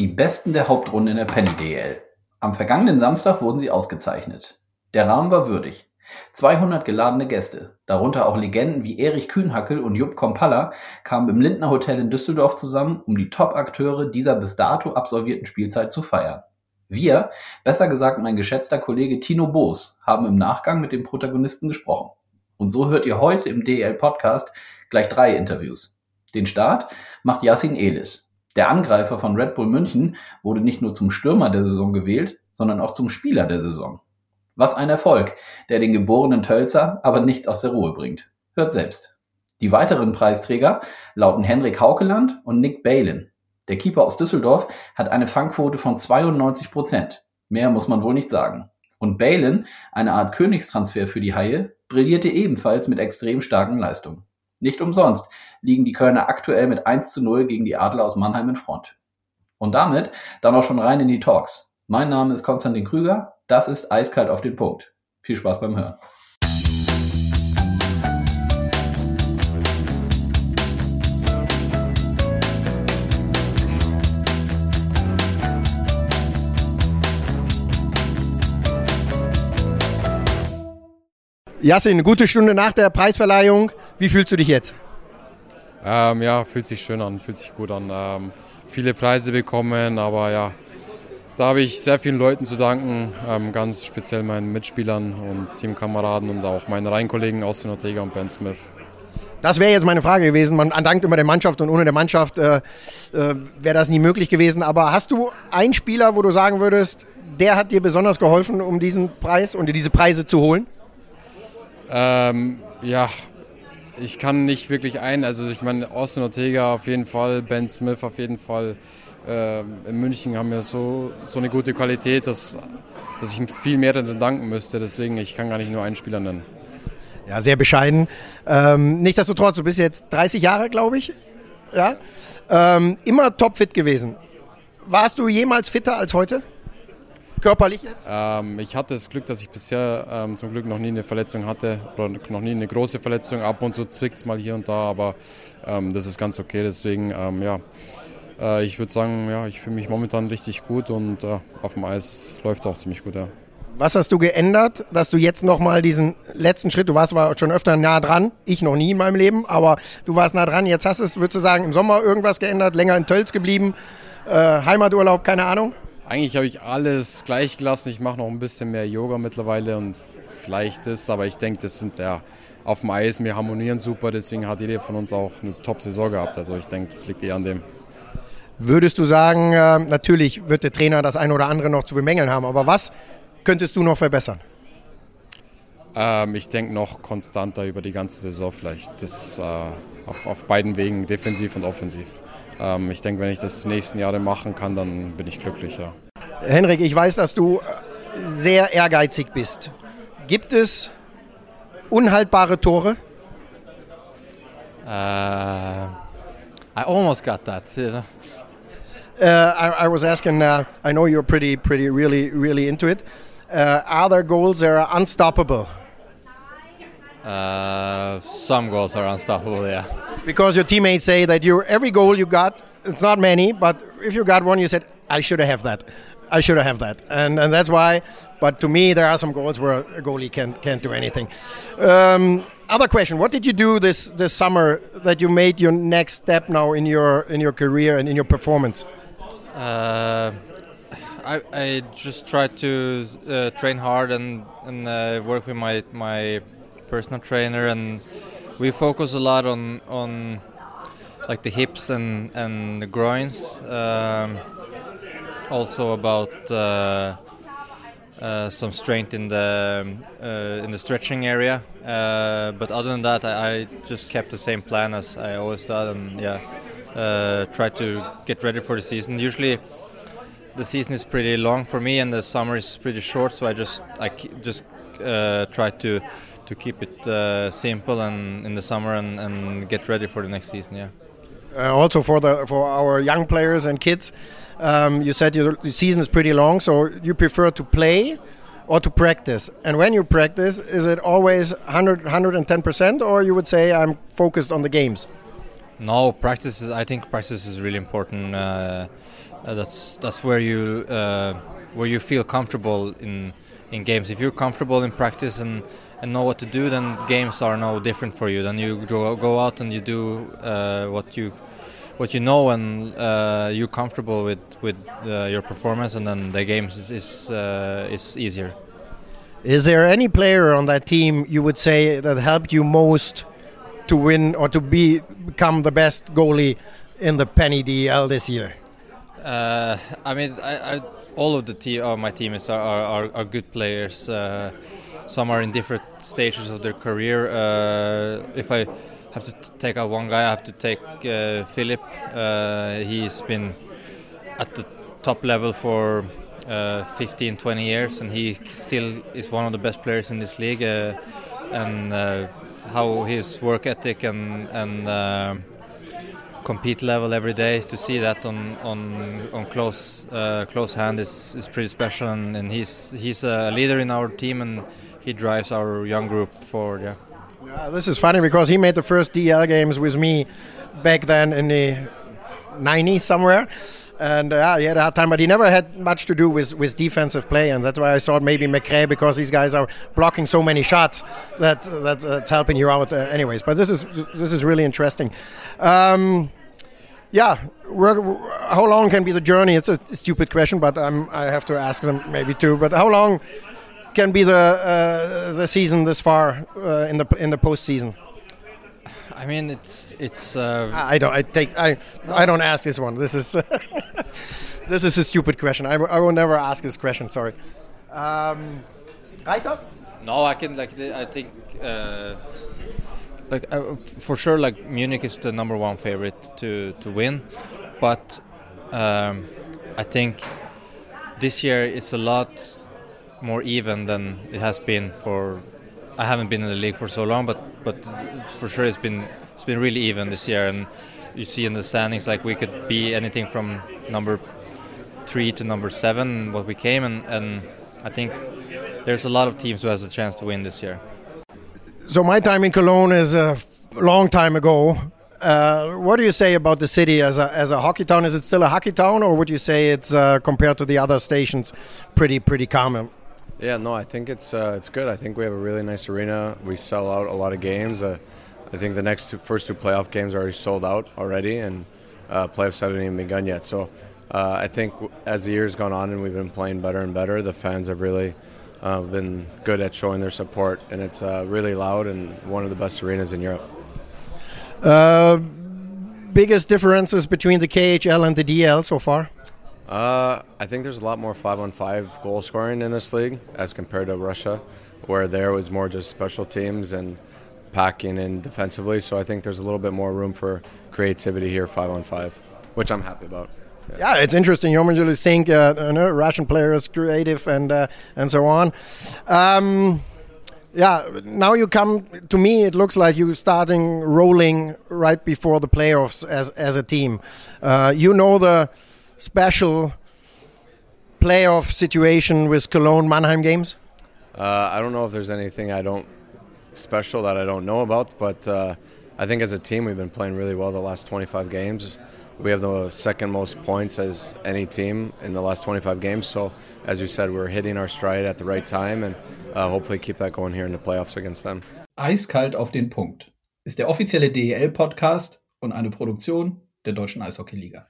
Die Besten der Hauptrunde in der Penny DL. Am vergangenen Samstag wurden sie ausgezeichnet. Der Rahmen war würdig. 200 geladene Gäste, darunter auch Legenden wie Erich Kühnhackel und Jupp Kompalla, kamen im Lindner Hotel in Düsseldorf zusammen, um die Top-Akteure dieser bis dato absolvierten Spielzeit zu feiern. Wir, besser gesagt mein geschätzter Kollege Tino Boos, haben im Nachgang mit den Protagonisten gesprochen. Und so hört ihr heute im DL Podcast gleich drei Interviews. Den Start macht Yassin Elis. Der Angreifer von Red Bull München wurde nicht nur zum Stürmer der Saison gewählt, sondern auch zum Spieler der Saison. Was ein Erfolg, der den geborenen Tölzer aber nicht aus der Ruhe bringt. Hört selbst. Die weiteren Preisträger lauten Henrik Haukeland und Nick Balin. Der Keeper aus Düsseldorf hat eine Fangquote von 92 Prozent. Mehr muss man wohl nicht sagen. Und Balin, eine Art Königstransfer für die Haie, brillierte ebenfalls mit extrem starken Leistungen. Nicht umsonst liegen die Kölner aktuell mit 1 zu 0 gegen die Adler aus Mannheim in Front. Und damit dann auch schon rein in die Talks. Mein Name ist Konstantin Krüger das ist eiskalt auf den Punkt. Viel Spaß beim Hören. Yassin, eine gute Stunde nach der Preisverleihung. Wie fühlst du dich jetzt? Ähm, ja, fühlt sich schön an, fühlt sich gut an. Ähm, viele Preise bekommen, aber ja, da habe ich sehr vielen Leuten zu danken, ähm, ganz speziell meinen Mitspielern und Teamkameraden und auch meinen Reihenkollegen Austin Ortega und Ben Smith. Das wäre jetzt meine Frage gewesen. Man dankt immer der Mannschaft und ohne der Mannschaft äh, äh, wäre das nie möglich gewesen. Aber hast du einen Spieler, wo du sagen würdest, der hat dir besonders geholfen, um diesen Preis und diese Preise zu holen? Ähm, ja, ich kann nicht wirklich ein. Also ich meine, Austin Ortega auf jeden Fall, Ben Smith auf jeden Fall äh, in München haben wir so, so eine gute Qualität, dass, dass ich viel mehr danken müsste. Deswegen, ich kann gar nicht nur einen Spieler nennen. Ja, sehr bescheiden. Ähm, nichtsdestotrotz, du bist jetzt 30 Jahre, glaube ich. Ja? Ähm, immer topfit gewesen. Warst du jemals fitter als heute? Körperlich jetzt? Ähm, ich hatte das Glück, dass ich bisher ähm, zum Glück noch nie eine Verletzung hatte, oder noch nie eine große Verletzung. Ab und zu zwickt es mal hier und da, aber ähm, das ist ganz okay. Deswegen, ähm, ja, äh, ich würde sagen, ja, ich fühle mich momentan richtig gut und äh, auf dem Eis läuft es auch ziemlich gut. Ja. Was hast du geändert, dass du jetzt nochmal diesen letzten Schritt, du warst zwar schon öfter nah dran, ich noch nie in meinem Leben, aber du warst nah dran, jetzt hast du es, würdest du sagen, im Sommer irgendwas geändert, länger in Tölz geblieben, äh, Heimaturlaub, keine Ahnung? Eigentlich habe ich alles gleich gelassen, ich mache noch ein bisschen mehr Yoga mittlerweile und vielleicht das, aber ich denke, das sind ja auf dem Eis, wir harmonieren super, deswegen hat jeder von uns auch eine Top-Saison gehabt, also ich denke, das liegt eher an dem. Würdest du sagen, äh, natürlich wird der Trainer das eine oder andere noch zu bemängeln haben, aber was könntest du noch verbessern? Ähm, ich denke noch konstanter über die ganze Saison vielleicht. Das äh, auf, auf, beiden Wegen, defensiv und offensiv. Ähm, ich denke, wenn ich das die nächsten Jahre machen kann, dann bin ich glücklich. Ja. Henrik, ich weiß, dass du sehr ehrgeizig bist. Gibt es unhaltbare Tore? Uh, I almost got that. Uh, I, I, was asking. Uh, I know you're pretty, pretty, really, really into it. Uh, are there goals that are unstoppable? Uh, some goals are unstoppable. Yeah. Because your teammates say that you every goal you got, it's not many, but if you got one, you said, "I should have that. I should have that," and and that's why. But to me, there are some goals where a goalie can't can't do anything. Um, other question: What did you do this this summer that you made your next step now in your in your career and in your performance? Uh, I, I just tried to uh, train hard and and uh, work with my my personal trainer and we focus a lot on on like the hips and and the groins. Um, also about uh, uh, some strength in the uh, in the stretching area. but other than that, I, I, just kept the same plan as I always did, and yeah uh, try to get ready for the season. Usually, the season is pretty long for me, and the summer is pretty short. So I just I just uh, try to to keep it uh, simple and in the summer and, and get ready for the next season. Yeah. Uh, also for the for our young players and kids, um, you said your season is pretty long, so you prefer to play or to practice. And when you practice, is it always 100 110 percent, or you would say I'm focused on the games? No, practice is. I think practice is really important. Uh, uh, that's that's where you uh, where you feel comfortable in in games. If you're comfortable in practice and and know what to do, then games are no different for you. Then you go, out and you do uh, what you what you know and uh, you're comfortable with with uh, your performance, and then the games is is, uh, is easier. Is there any player on that team you would say that helped you most to win or to be become the best goalie in the Penny DEL this year? Uh, I mean, I, I, all of the team, uh, my teammates are, are, are good players. Uh, some are in different stages of their career. Uh, if I have to take out one guy, I have to take uh, Philip. Uh, he's been at the top level for uh, 15, 20 years, and he still is one of the best players in this league. Uh, and uh, how his work ethic and and uh, compete level every day to see that on on on close close hand is, is pretty special. And, and he's he's a leader in our team and he drives our young group forward. Yeah. yeah. This is funny because he made the first DEL games with me back then in the 90s somewhere. And uh, he had a hard time, but he never had much to do with, with defensive play, and that's why I thought maybe McRae because these guys are blocking so many shots that that's, that's helping you out, uh, anyways. But this is this is really interesting. Um, yeah, how long can be the journey? It's a stupid question, but I'm, I have to ask them maybe too. But how long can be the uh, the season this far uh, in the in the postseason? I mean, it's it's. Uh, I don't. I take. I. I don't ask this one. This is. this is a stupid question. I, I will never ask this question. Sorry. Um, Reitas? No, I can like. I think. Uh, like uh, for sure, like Munich is the number one favorite to to win, but um, I think this year it's a lot more even than it has been for. I haven't been in the league for so long, but but for sure it's been it's been really even this year, and you see in the standings like we could be anything from number three to number seven what we came, and and I think there's a lot of teams who has a chance to win this year. So my time in Cologne is a long time ago. Uh, what do you say about the city as a as a hockey town? Is it still a hockey town, or would you say it's uh, compared to the other stations pretty pretty common? Yeah, no, I think it's uh, it's good. I think we have a really nice arena. We sell out a lot of games. Uh, I think the next two, first two playoff games are already sold out already, and uh, playoffs haven't even begun yet. So uh, I think as the years gone on and we've been playing better and better, the fans have really uh, been good at showing their support, and it's uh, really loud and one of the best arenas in Europe. biggest differences between the KHL and the DEL so far? Uh, I think there's a lot more five-on-five goal scoring in this league as compared to Russia, where there was more just special teams and packing in defensively. So I think there's a little bit more room for creativity here, five-on-five, which I'm happy about. Yeah, it's interesting. You usually think uh, you know, Russian players creative and uh, and so on. Um, yeah, now you come to me. It looks like you starting rolling right before the playoffs as as a team. Uh, you know the special playoff situation with Cologne Mannheim games? Uh, I don't know if there's anything I don't special that I don't know about, but uh, I think as a team we've been playing really well the last 25 games. We have the second most points as any team in the last 25 games. So, as you said, we're hitting our stride at the right time and uh, hopefully keep that going here in the playoffs against them. Eiskalt auf den Punkt ist der offizielle DEL-Podcast und eine Produktion der Deutschen Eishockey-Liga.